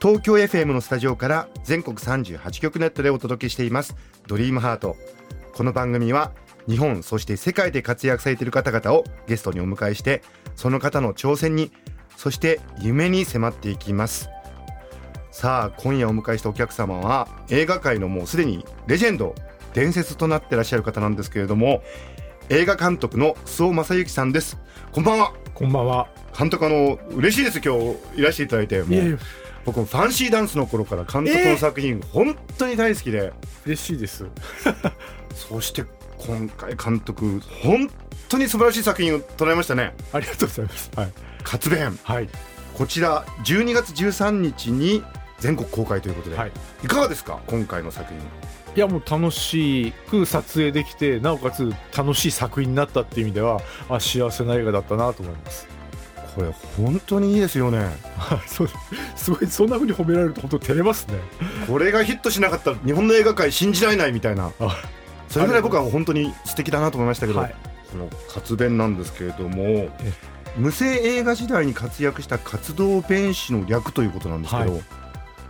東京 FM のスタジオから全国38局ネットでお届けしています。ドリームハート。この番組は日本そして世界で活躍されている方々をゲストにお迎えしてその方の挑戦にそして夢に迫っていきます。さあ今夜お迎えしたお客様は映画界のもうすでにレジェンド伝説となってらっしゃる方なんですけれども映画監督の周尾正幸さんです。こんばんは。こんばんは。監督あの嬉しいです今日いらしていただいて。もいえいうえ、僕もファンシーダンスの頃から監督の作品、本当に大好きで嬉しいです。そして今回監督本当に素晴らしい作品を捉えましたねありがとうございます。はい。「活弁はい。」こちら12月13日に全国公開ということで、はい。い、かがですか？今回の作品いやもう楽しく撮影できて、なおかつ楽しい作品になったっていう意味では、あ幸せな映画だったなと思います。これ本当にいいですよねはい。そうです。すごいそんな風に褒められると本当照れますね。これがヒットしなかったら日本の映画界信じられないみたいなあそれぐらい僕は本当に素敵だなと思いましたけど、はい。その活弁なんですけれども無声映画時代に活躍した活動弁士の略ということなんですけど、はい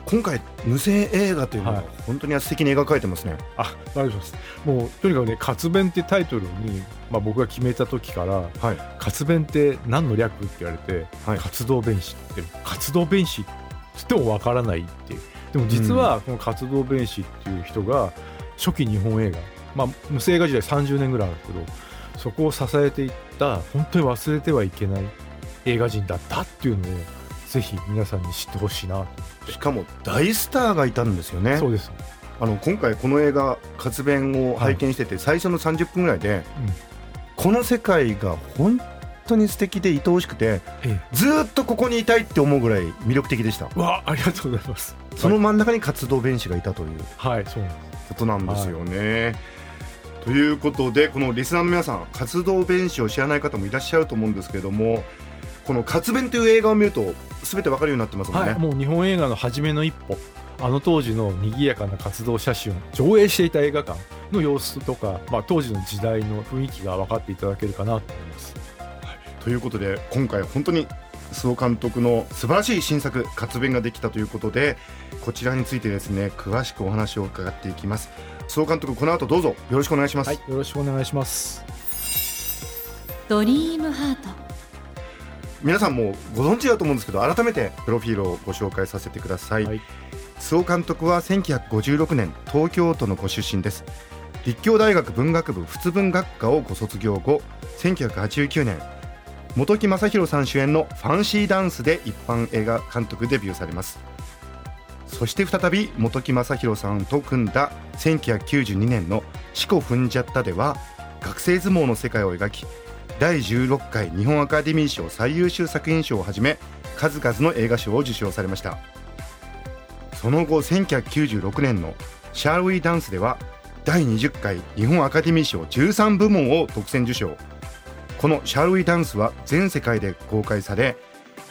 今回無声映画というのははい本当に素敵に描かれてますね、あ、大丈夫です。もうとにかくね、活弁ってタイトルに、まあ僕が決めた時から、はい活弁って何の略？って言われて、はい活動弁士って活動弁士って言ってもわからないっていう。でも実はこの活動弁士っていう人が初期日本映画、まあ、無声映画時代30年ぐらいあるけどそこを支えていった本当に忘れてはいけない映画人だったっていうのをぜひ皆さんに知ってほしいなしかも大スターがいたんですよね。そうです、あの今回この映画「活弁」を拝見してて、最初の30分ぐらいで、この世界が本当に素敵で愛おしくてえずーっとここにいたいって思うぐらい魅力的でした。え、わありがとうございます。その真ん中に活動弁士がいたというはいことなんですよね。ということでこのリスナーの皆さん活動弁士を知らない方もいらっしゃると思うんですけれどもこの「活弁」という映画を見ると全てわかるようになってますもんね。はい、もう日本映画の初めの一歩あの当時の賑やかな活動写真を上映していた映画館の様子とか、まあ、当時の時代の雰囲気が分かっていただけるかなと思います。ということで今回本当に周尾監督の素晴らしい新作「活弁」ができたということでこちらについてですね詳しくお話を伺っていきます。周尾監督この後どうぞ。よろしくお願いします。はいよろしくお願いします。ドリームハート。皆さんもご存知だと思うんですけど改めてプロフィールをご紹介させてください、はい。周尾監督は1956年東京都のご出身です立教大学文学部仏文学科をご卒業後1989年本木正宏さん主演の「ファンシーダンス」で一般映画監督デビューされます。そして再び本木正宏さんと組んだ1992年の「四股踏んじゃった」では学生相撲の世界を描き第16回日本アカデミー賞最優秀作品賞をはじめ数々の映画賞を受賞されました。その後1996年の「シャーウィーダンス」では第20回日本アカデミー賞13部門を独占受賞。この「シャーウィダンス」は全世界で公開され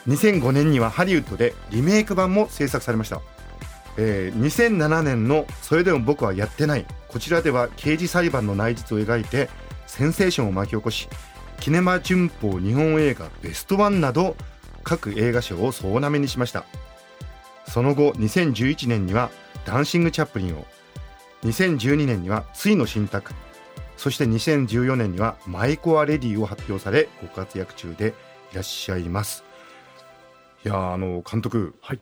2005年にはハリウッドでリメイク版も制作されました、えー2007年の「それでも僕はやってない」こちらでは刑事裁判の内実を描いてセンセーションを巻き起こしキネマ旬報日本映画ベストワンなど各映画賞を総なめにしました。その後2011年にはダンシング・チャップリンを2012年にはついの新作そして2014年にはマイコア・レディを発表されご活躍中でいらっしゃいます。いやーあの監督、はい。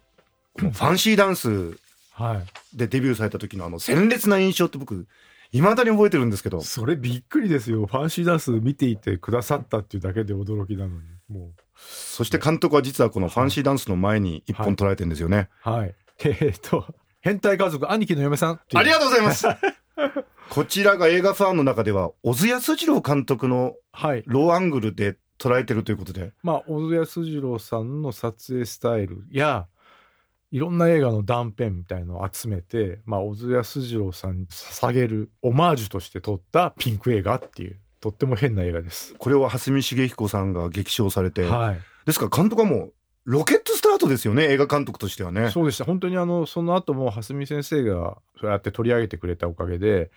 このファンシーダンスはい。でデビューされた時のあの鮮烈な印象って僕いまだに覚えてるんですけど。それびっくりですよ。ファンシーダンス見ていてくださったっていうだけで驚きなのに。もそして監督は実はこのファンシーダンスの前に一本取られてるんですよね、うはい。えーっと変態家族兄貴の嫁さん。ありがとうございます。こちらが映画ファンの中では小津安二郎監督のはい。ローアングルで捉えてるということで。まあ小津安二郎さんの撮影スタイルやいろんな映画の断片みたいのを集めて、まあ、小津安二郎さんに捧げるオマージュとして撮ったピンク映画っていうとっても変な映画です。これを蓮見茂彦さんが激賞されて、はい、ですから監督はもうロケットスタートですよね映画監督としてはね。そうでした。本当にあのその後も蓮見先生がそうやって取り上げてくれたおかげで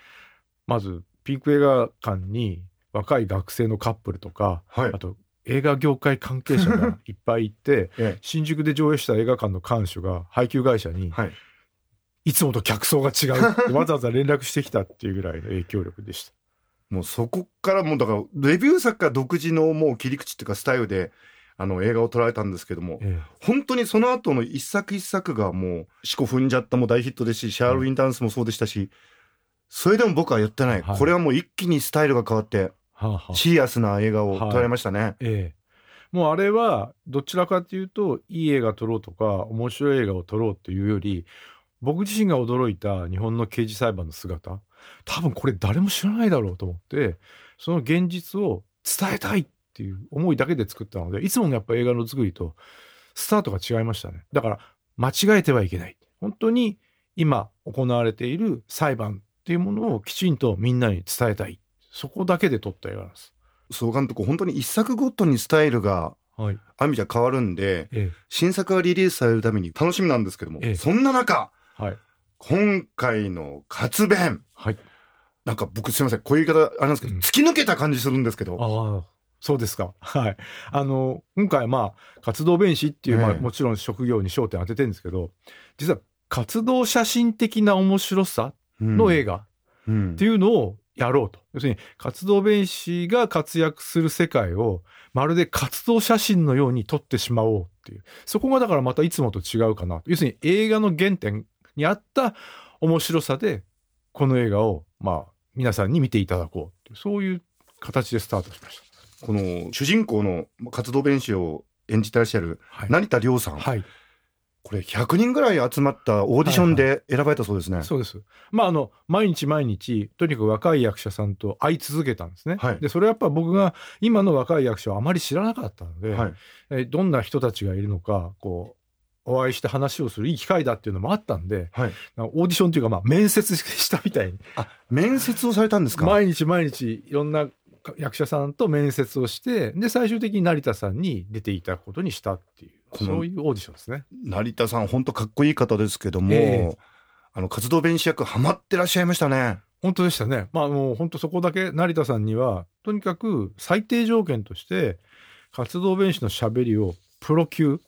まずピンク映画館に若い学生のカップルとかはい。あと映画業界関係者が いっぱいいてえ新宿で上映した映画館の館主が配給会社にえはい。いつもと客層が違う わざわざ連絡してきたっていうぐらいの影響力でした。もうそこからもうだからレビュー作家独自のもう切り口っていうかスタイルであの映画を捉えたんですけどもえ本当にその後の一作一作がもう「四股踏んじゃった」も大ヒットですし「シャールウィン・ダンス」もそうでしたしそれでも僕は言ってない、はい。これはもう一気にスタイルが変わってえはあはあ。シリアスな映画を捉えましたね、ええ。もうあれはどちらかというといい映画撮ろうとか面白い映画を撮ろうっていうより僕自身が驚いた日本の刑事裁判の姿。多分これ誰も知らないだろうと思ってその現実を伝えたいっていう思いだけで作ったのでいつものやっぱ映画の作りとスタートが違いましたね。だから間違えてはいけない。本当に今行われている裁判っていうものをきちんとみんなに伝えたい。そこだけで撮った映画なんです。総監督本当に一作ごとにスタイルがはい。ある意味じゃ変わるんでえ新作がリリースされるために楽しみなんですけども、ええ。そんな中えはい。今回の活弁。はい。なんか僕すいませんこういう言い方あれなんですけど、うん。突き抜けた感じするんですけどそうですか。はい。あの、今回はまあ、活動弁士っていう、まあ、ええもちろん職業に焦点当ててるんですけど、実は活動写真的な面白さの映画うんっていうのをやろうと。要するに、活動弁士が活躍する世界を、まるで活動写真のように撮ってしまおうっていう。そこがだからまたいつもと違うかな。要するに映画の原点にあった面白さで、この映画を、まあ、皆さんに見ていただこう。そういう形でスタートしました。この主人公の活動弁士を演じてらっしゃるはい。成田凌さん、はい。これ100人ぐらい集まったオーディションで選ばれたそうですね。そうです。まああの毎日毎日とにかく若い役者さんと会い続けたんですね。はいでそれはやっぱ僕が今の若い役者をあまり知らなかったので、はい、えーどんな人たちがいるのかこうお会いして話をするいい機会だっていうのもあったんではい、オーディションというかまあ面接したみたいにあ面接をされたんですか？毎日毎日いろんな役者さんと面接をしてで最終的に成田さんに出ていただくことにしたっていうこのそういうオーディションですね。成田さん本当かっこいい方ですけども、ええあの活動弁士役ハマってらっしゃいましたね。本当でしたね。まあもう本当そこだけ成田さんにはとにかく最低条件として活動弁士のしゃべりをプロ級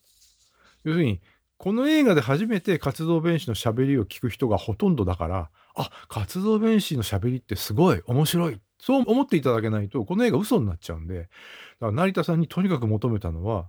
要するにこの映画で初めて活動弁士のしゃべりを聞く人がほとんどだからあ活動弁士のしゃべりってすごい面白いそう思っていただけないとこの映画嘘になっちゃうんでだから成田さんにとにかく求めたのは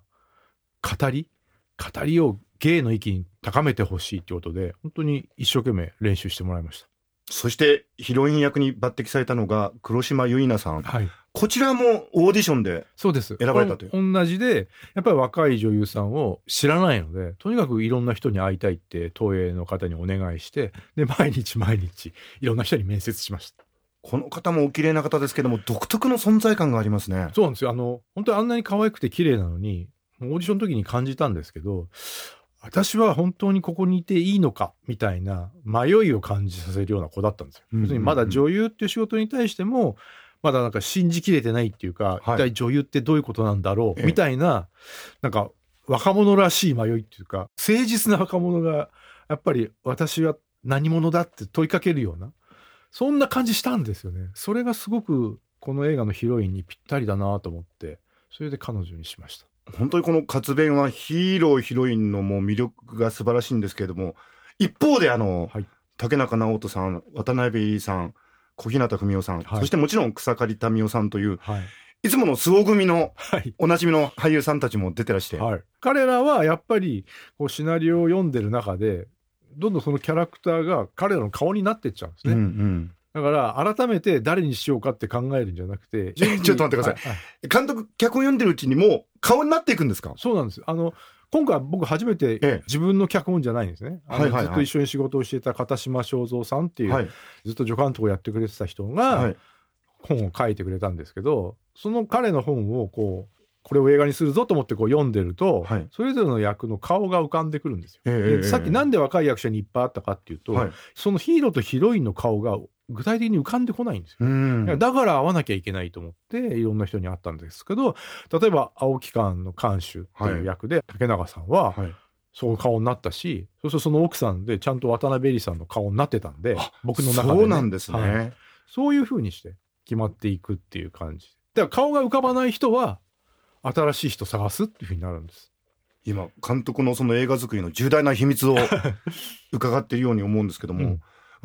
語り語りを芸の域に高めてほしいってことで本当に一生懸命練習してもらいました。そしてヒロイン役に抜擢されたのが黒島結菜さん。はいこちらもオーディションでそうです。選ばれたという同じで、やっぱり若い女優さんを知らないので、とにかくいろんな人に会いたいって、東映の方にお願いして、で、毎日毎日、いろんな人に面接しました。この方もお綺麗な方ですけども独特の存在感がありますね。そうなんですよ。あの、本当にあんなに可愛くて綺麗なのに、オーディションの時に感じたんですけど、私は本当にここにいていいのかみたいな迷いを感じさせるような子だったんですよ。うんうんうんにまだ女優っていう仕事に対しても、まだなんか信じきれてないっていうか、はい一体女優ってどういうことなんだろええうみたいな、なんか若者らしい迷いっていうか、誠実な若者が、やっぱり私は何者だって問いかけるような、そんな感じしたんですよね。それがすごくこの映画のヒロインにぴったりだなと思って、それで彼女にしました。本当にこの活弁はヒーローヒロインのもう魅力が素晴らしいんですけれども一方であの、はい竹中直人さん渡辺入さん小日向文世さん、はいそしてもちろん草刈民生さんというはい。いつもの凄組のはい。おなじみの俳優さんたちも出てらして、はい、彼らはやっぱりこうシナリオを読んでる中でどんどんそのキャラクターが彼らの顔になってっちゃうんですね、うんうん。だから改めて誰にしようかって考えるんじゃなくてちょっと待ってください。はは監督脚本読んでるうちにもう顔になっていくんですか？そうなんですあの今回僕初めてええ。自分の脚本じゃないんですね、あのはいはいはい。ずっと一緒に仕事をしていた片島正三さんっていう、はい。ずっと助監督をやってくれてた人が、はい。本を書いてくれたんですけどその彼の本をこうこれを映画にするぞと思ってこう読んでると、はい。それぞれの役の顔が浮かんでくるんですよ。ええでさっきなんで若い役者にいっぱいあったかっていうと、はい。そのヒーローとヒロインの顔が具体的に浮かんでこないんですよ。だから会わなきゃいけないと思っていろんな人に会ったんですけど例えば青木館の監修っていう役で、竹中さんははい。そういう顔になったしそうするとその奥さんでちゃんと渡辺恵里さんの顔になってたんであ僕の中で、ね、そうなんですね、はい。そういう風にして決まっていくっていう感じ。だから顔が浮かばない人は新しい人探すっていう風になるんです。今監督のその映画作りの重大な秘密を 伺っているように思うんですけども、うん。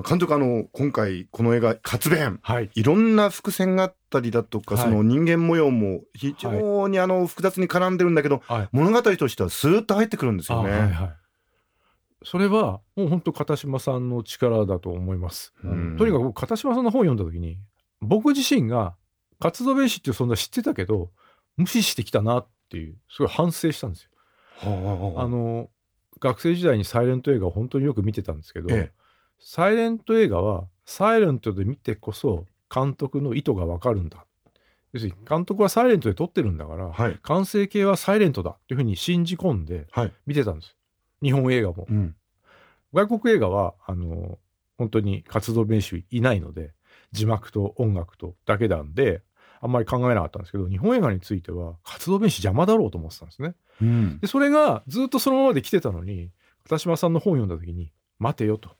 監督あの今回この映画「活弁。はい」いろんな伏線があったりだとか、はい。その人間模様も非常にあの複雑に絡んでるんだけど、はい。物語としてはスーッと入ってくるんですよね。あはいはい。それはもう本当片島さんの力だと思います、うん。とにかく僕片島さんの本を読んだ時に僕自身が活動弁士っていう存在知ってたけど無視してきたなっていうすごい反省したんですよ。はあ。あの学生時代にサイレント映画を本当によく見てたんですけど、ええ。サイレント映画はサイレントで見てこそ監督の意図がわかるんだ。要するに監督はサイレントで撮ってるんだから、はい。完成形はサイレントだっていうふうに信じ込んではい、見てたんです。日本映画も。うん。外国映画はあの本当に活動弁士いないので字幕と音楽とだけなんであんまり考えなかったんですけど日本映画については活動弁士邪魔だろうと思ってたんですね。うん。でそれがずっとそのままで来てたのに片島さんの本を読んだ時に待てよと。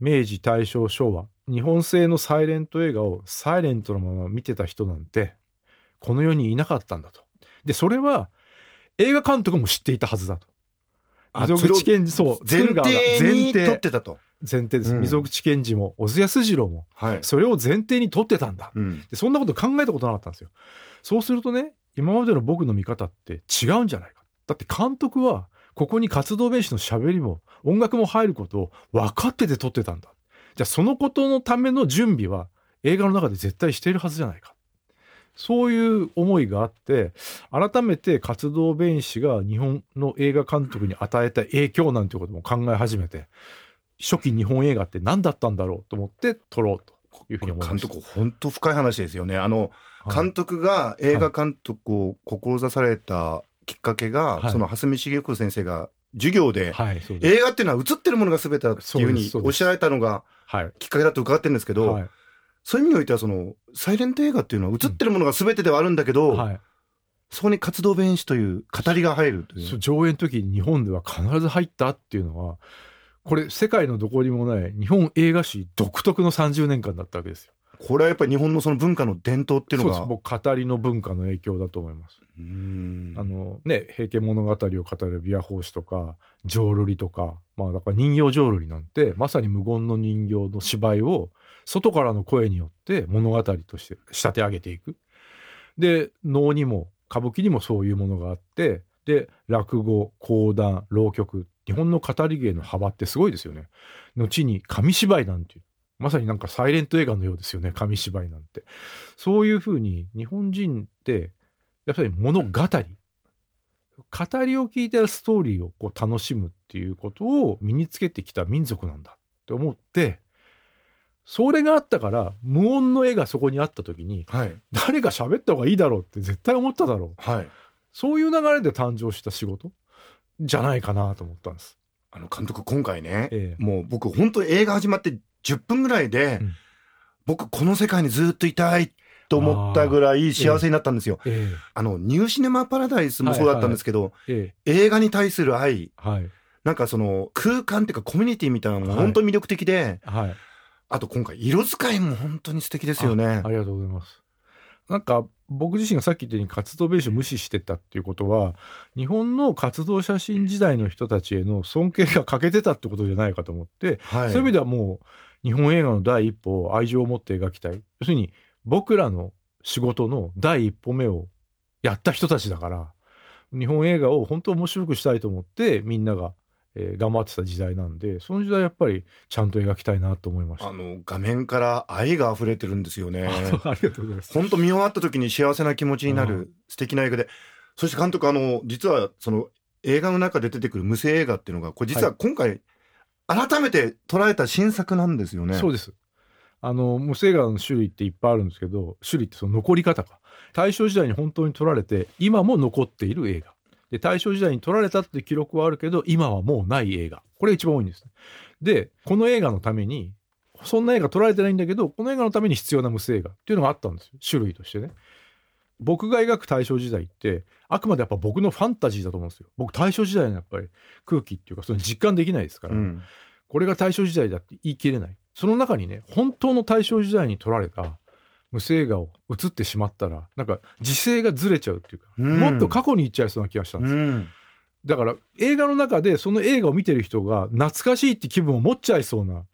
明治大正昭和日本製のサイレント映画をサイレントのまま見てた人なんてこの世にいなかったんだと。でそれは映画監督も知っていたはずだと。あ溝口健二そう前提に撮ってたと。前提です、うん。溝口健二も小津安二郎もはい。それを前提に撮ってたんだ。うん。でそんなこと考えたことなかったんですよ。そうするとね今までの僕の見方って違うんじゃないか。だって監督はここに活動弁士の喋りも音楽も入ることを分かってて撮ってたんだ。じゃあそのことのための準備は映画の中で絶対しているはずじゃないか。そういう思いがあって改めて活動弁士が日本の映画監督に与えた影響なんていうことも考え始めて初期日本映画って何だったんだろうと思って撮ろうというふうに思いました監督本当深い話ですよね。あのはい監督が映画監督を志されたきっかけが、はいその蓮見茂子先生が授業で、はい、です。映画っていうのは映ってるものが全てだっていうふうにおっしゃられたのがはい。きっかけだと伺ってるんですけど、はい。そういう意味においてはそのサイレント映画っていうのは映ってるものが全てではあるんだけど、はい。そこに活動弁士という語りが入るという上演の時に日本では必ず入ったっていうのは、これ世界のどこにもない日本映画史独特の30年間だったわけですよ。これはやっぱり日本のその文化の伝統っていうのがそうです。僕語りの文化の影響だと思います。あのね、平家物語を語る琵琶法師とか、浄瑠璃とか、まあだから人形浄瑠璃なんて、まさに無言の人形の芝居を外からの声によって物語として仕立て上げていく。で、能にも歌舞伎にもそういうものがあって、で、落語、講談、浪曲、日本の語り芸の幅ってすごいですよね。後に紙芝居なんていう。まさになんかサイレント映画のようですよね、紙芝居なんて。そういうふうに日本人って、やっぱり物語、語りを聞いてストーリーをこう楽しむっていうことを身につけてきた民族なんだって思って、それがあったから無音の絵がそこにあった時にはい誰か喋った方がいいだろうって絶対思っただろう。はいそういう流れで誕生した仕事じゃないかなと思ったんです。あの監督今回ね、ええもう僕本当映画始まって10分ぐらいで、うん僕この世界にずっといたいと思ったぐらい幸せになったんですよ。えあのニューシネマパラダイスもそうだったんですけど、ええ映画に対する愛えはい。なんかその空間っていうかコミュニティみたいなのもはい本当に魅力的で、はい。あと今回色使いも本当に素敵ですよねあ。りがとうございます。なんか僕自身がさっき言ったように活動ベースを無視してたっていうことは日本の活動写真時代の人たちへの尊敬が欠けてたってことじゃないかと思って、はい。そういう意味ではもう日本映画の第一歩を愛情を持って描きたい要するに僕らの仕事の第一歩目をやった人たちだから日本映画を本当面白くしたいと思ってみんなが、えー頑張ってた時代なんでその時代やっぱりちゃんと描きたいなと思いました。あの画面から愛が溢れてるんですよね。ありがとうございます。本当見終わった時に幸せな気持ちになる素敵な映画で、そして監督あの実はその映画の中で出てくる無声映画っていうのがこれ実は今回改めて捉えた新作なんですよね。そうです。あの無声映画の種類っていっぱいあるんですけど種類ってその残り方か大正時代に本当に撮られて今も残っている映画で大正時代に撮られたって記録はあるけど今はもうない映画。これが一番多いんですね。でこの映画のためにそんな映画撮られてないんだけどこの映画のために必要な無声映画っていうのがあったんですよ。種類としてね。僕が描く大正時代ってあくまでやっぱ僕のファンタジーだと思うんですよ。僕大正時代のやっぱり空気っていうかその実感できないですから、うん。これが大正時代だって言い切れない。その中にね本当の大正時代に撮られた無声映画を映ってしまったらなんか時勢がずれちゃうっていうか、うん。もっと過去に行っちゃいそうな気がしたんですよ、うん。だから映画の中でその映画を見てる人が懐かしいって気分を持っちゃいそうな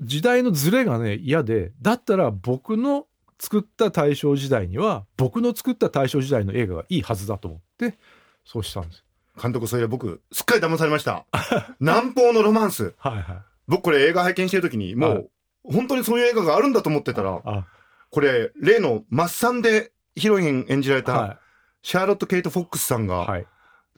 時代のズレがね嫌でだったら僕の作った大正時代には僕の作った大正時代の映画がいいはずだと思ってそうしたんです監督そういや僕すっかり騙されました。南方のロマンス。はいはい。僕これ映画拝見してる時にもう、はい。本当にそういう映画があるんだと思ってたらあこれ例のマッサンでヒロイン演じられたはシャーロット・ケイト・フォックスさんいがはい。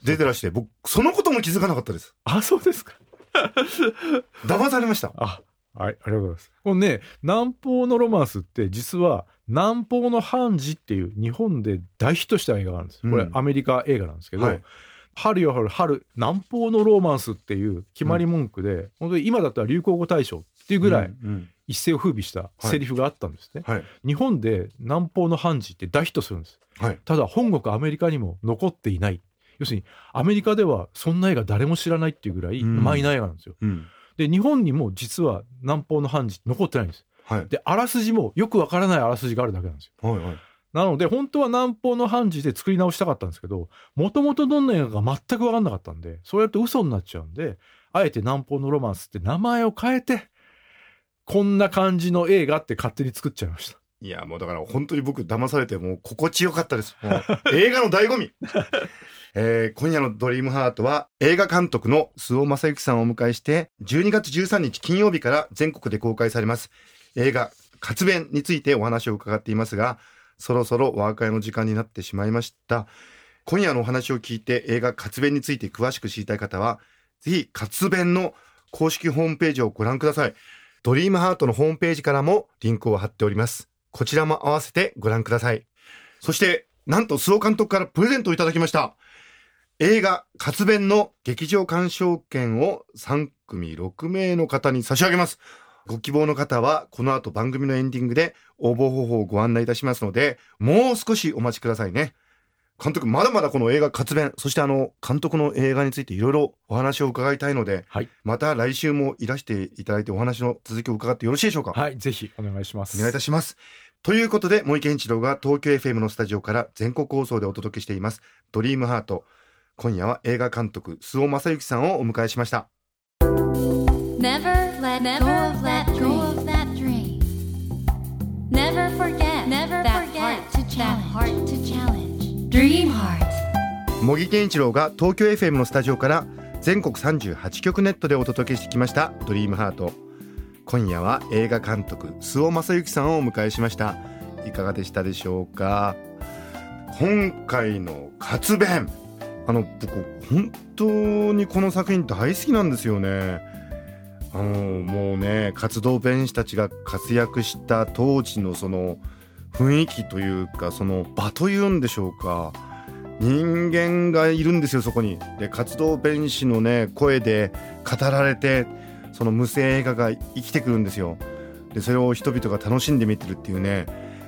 出てらして僕そのことも気づかなかったです。あそうですか。騙されました。あはい、ありがとうございます。このね、南方のロマンスって実は南方の判事っていう日本で大ヒットした映画があるんです。これうんアメリカ映画なんですけど、はい。春よ春、春、南方のロマンスっていう決まり文句で、本当に今だったら流行語大賞っていうぐらいうん一世を風靡したセリフがあったんですね。はい日本で南方の判事って大ヒットするんです。はいただ本国アメリカにも残っていない。要するにアメリカではそんな映画誰も知らないっていうぐらいうんマイナー映画なんですよ。うんで日本にも実は南方の判事残ってないんです。はいであらすじもよくわからないあらすじがあるだけなんですよ。はいはいなので本当は南方の判事で作り直したかったんですけどもともとどんな映画か全く分かんなかったんでそうやって嘘になっちゃうんであえて南方のロマンスって名前を変えてこんな感じの映画って勝手に作っちゃいました。いやもうだから本当に僕騙されてもう心地よかったです。映画の醍醐味。えー今夜のドリームハートは映画監督の周尾正幸さんをお迎えして12月13日金曜日から全国で公開されます。映画活弁についてお話を伺っていますがそろそろお別れの時間になってしまいました。今夜のお話を聞いて映画活弁について詳しく知りたい方はぜひ活弁の公式ホームページをご覧ください。ドリームハートのホームページからもリンクを貼っております。こちらも合わせてご覧ください。そしてなんと須尾監督からプレゼントをいただきました。映画活弁の劇場鑑賞券を3組6名の方に差し上げます。ご希望の方はこの後番組のエンディングで応募方法をご案内いたしますのでもう少しお待ちくださいね。監督まだまだこの映画活弁そしてあの監督の映画についていろいろお話を伺いたいので、はいまた来週もいらしていただいてお話の続きを伺ってよろしいでしょうか？はいぜひお願いします。お願いいたします。ということで、森健一郎が東京 FM のスタジオから全国放送でお届けしています、ドリームハート。今夜は映画監督、周尾正幸さんをお迎えしました。Never let go of that dream. Never forget that heart to challenge. 茂木健一郎が東京 FM のスタジオから全国38局ネットでお届けしてきました、ドリームハート。今夜は映画監督、周尾正幸さんをお迎えしました。いかがでしたでしょうか？今回の活弁。あの、僕、本当にこの作品大好きなんですよね。あの、もうね、活動弁士たちが活躍した当時のその雰囲気というか、その場というんでしょうか。人間がいるんですよ、そこに。で、活動弁士のね、声で語られて、その無声映画が生きてくるんですよ。で、それを人々が楽しんで見てるっていうね、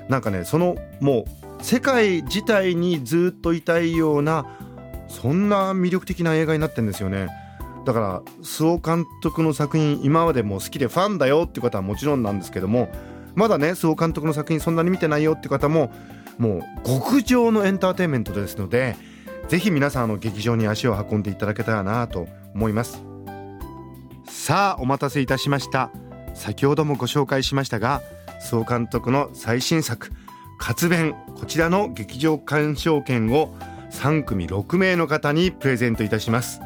なんかね、その、もう、世界自体にずっといたいような、そんな魅力的な映画になってるんですよね。だから、周尾監督の作品、今までも好きでファンだよっていう方はもちろんなんですけども、まだね、周尾監督の作品そんなに見てないよって方も、もう極上のエンターテインメントですのでぜひ皆さんあの劇場に足を運んでいただけたらなと思います。さあお待たせいたしました。先ほどもご紹介しましたが総監督の最新作「活弁」こちらの劇場鑑賞券を3組6名の方にプレゼントいたします。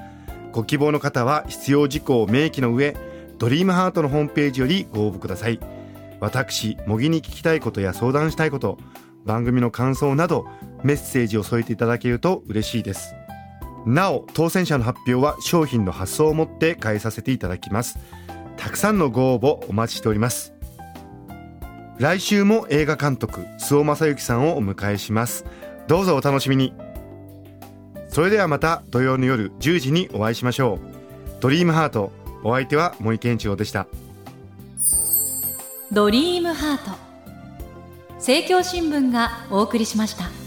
ご希望の方は必要事項を明記の上ドリームハートのホームページよりご応募ください。私模擬に聞きたいことや相談したいこと番組の感想などメッセージを添えていただけると嬉しいです。なお当選者の発表は商品の発送をもって返させていただきます。たくさんのご応募お待ちしております。来週も映画監督周尾正幸さんをお迎えします。どうぞお楽しみに。それではまた土曜の夜10時にお会いしましょう。ドリームハートお相手は森健一郎でした。ドリームハート。政教新聞がお送りしました。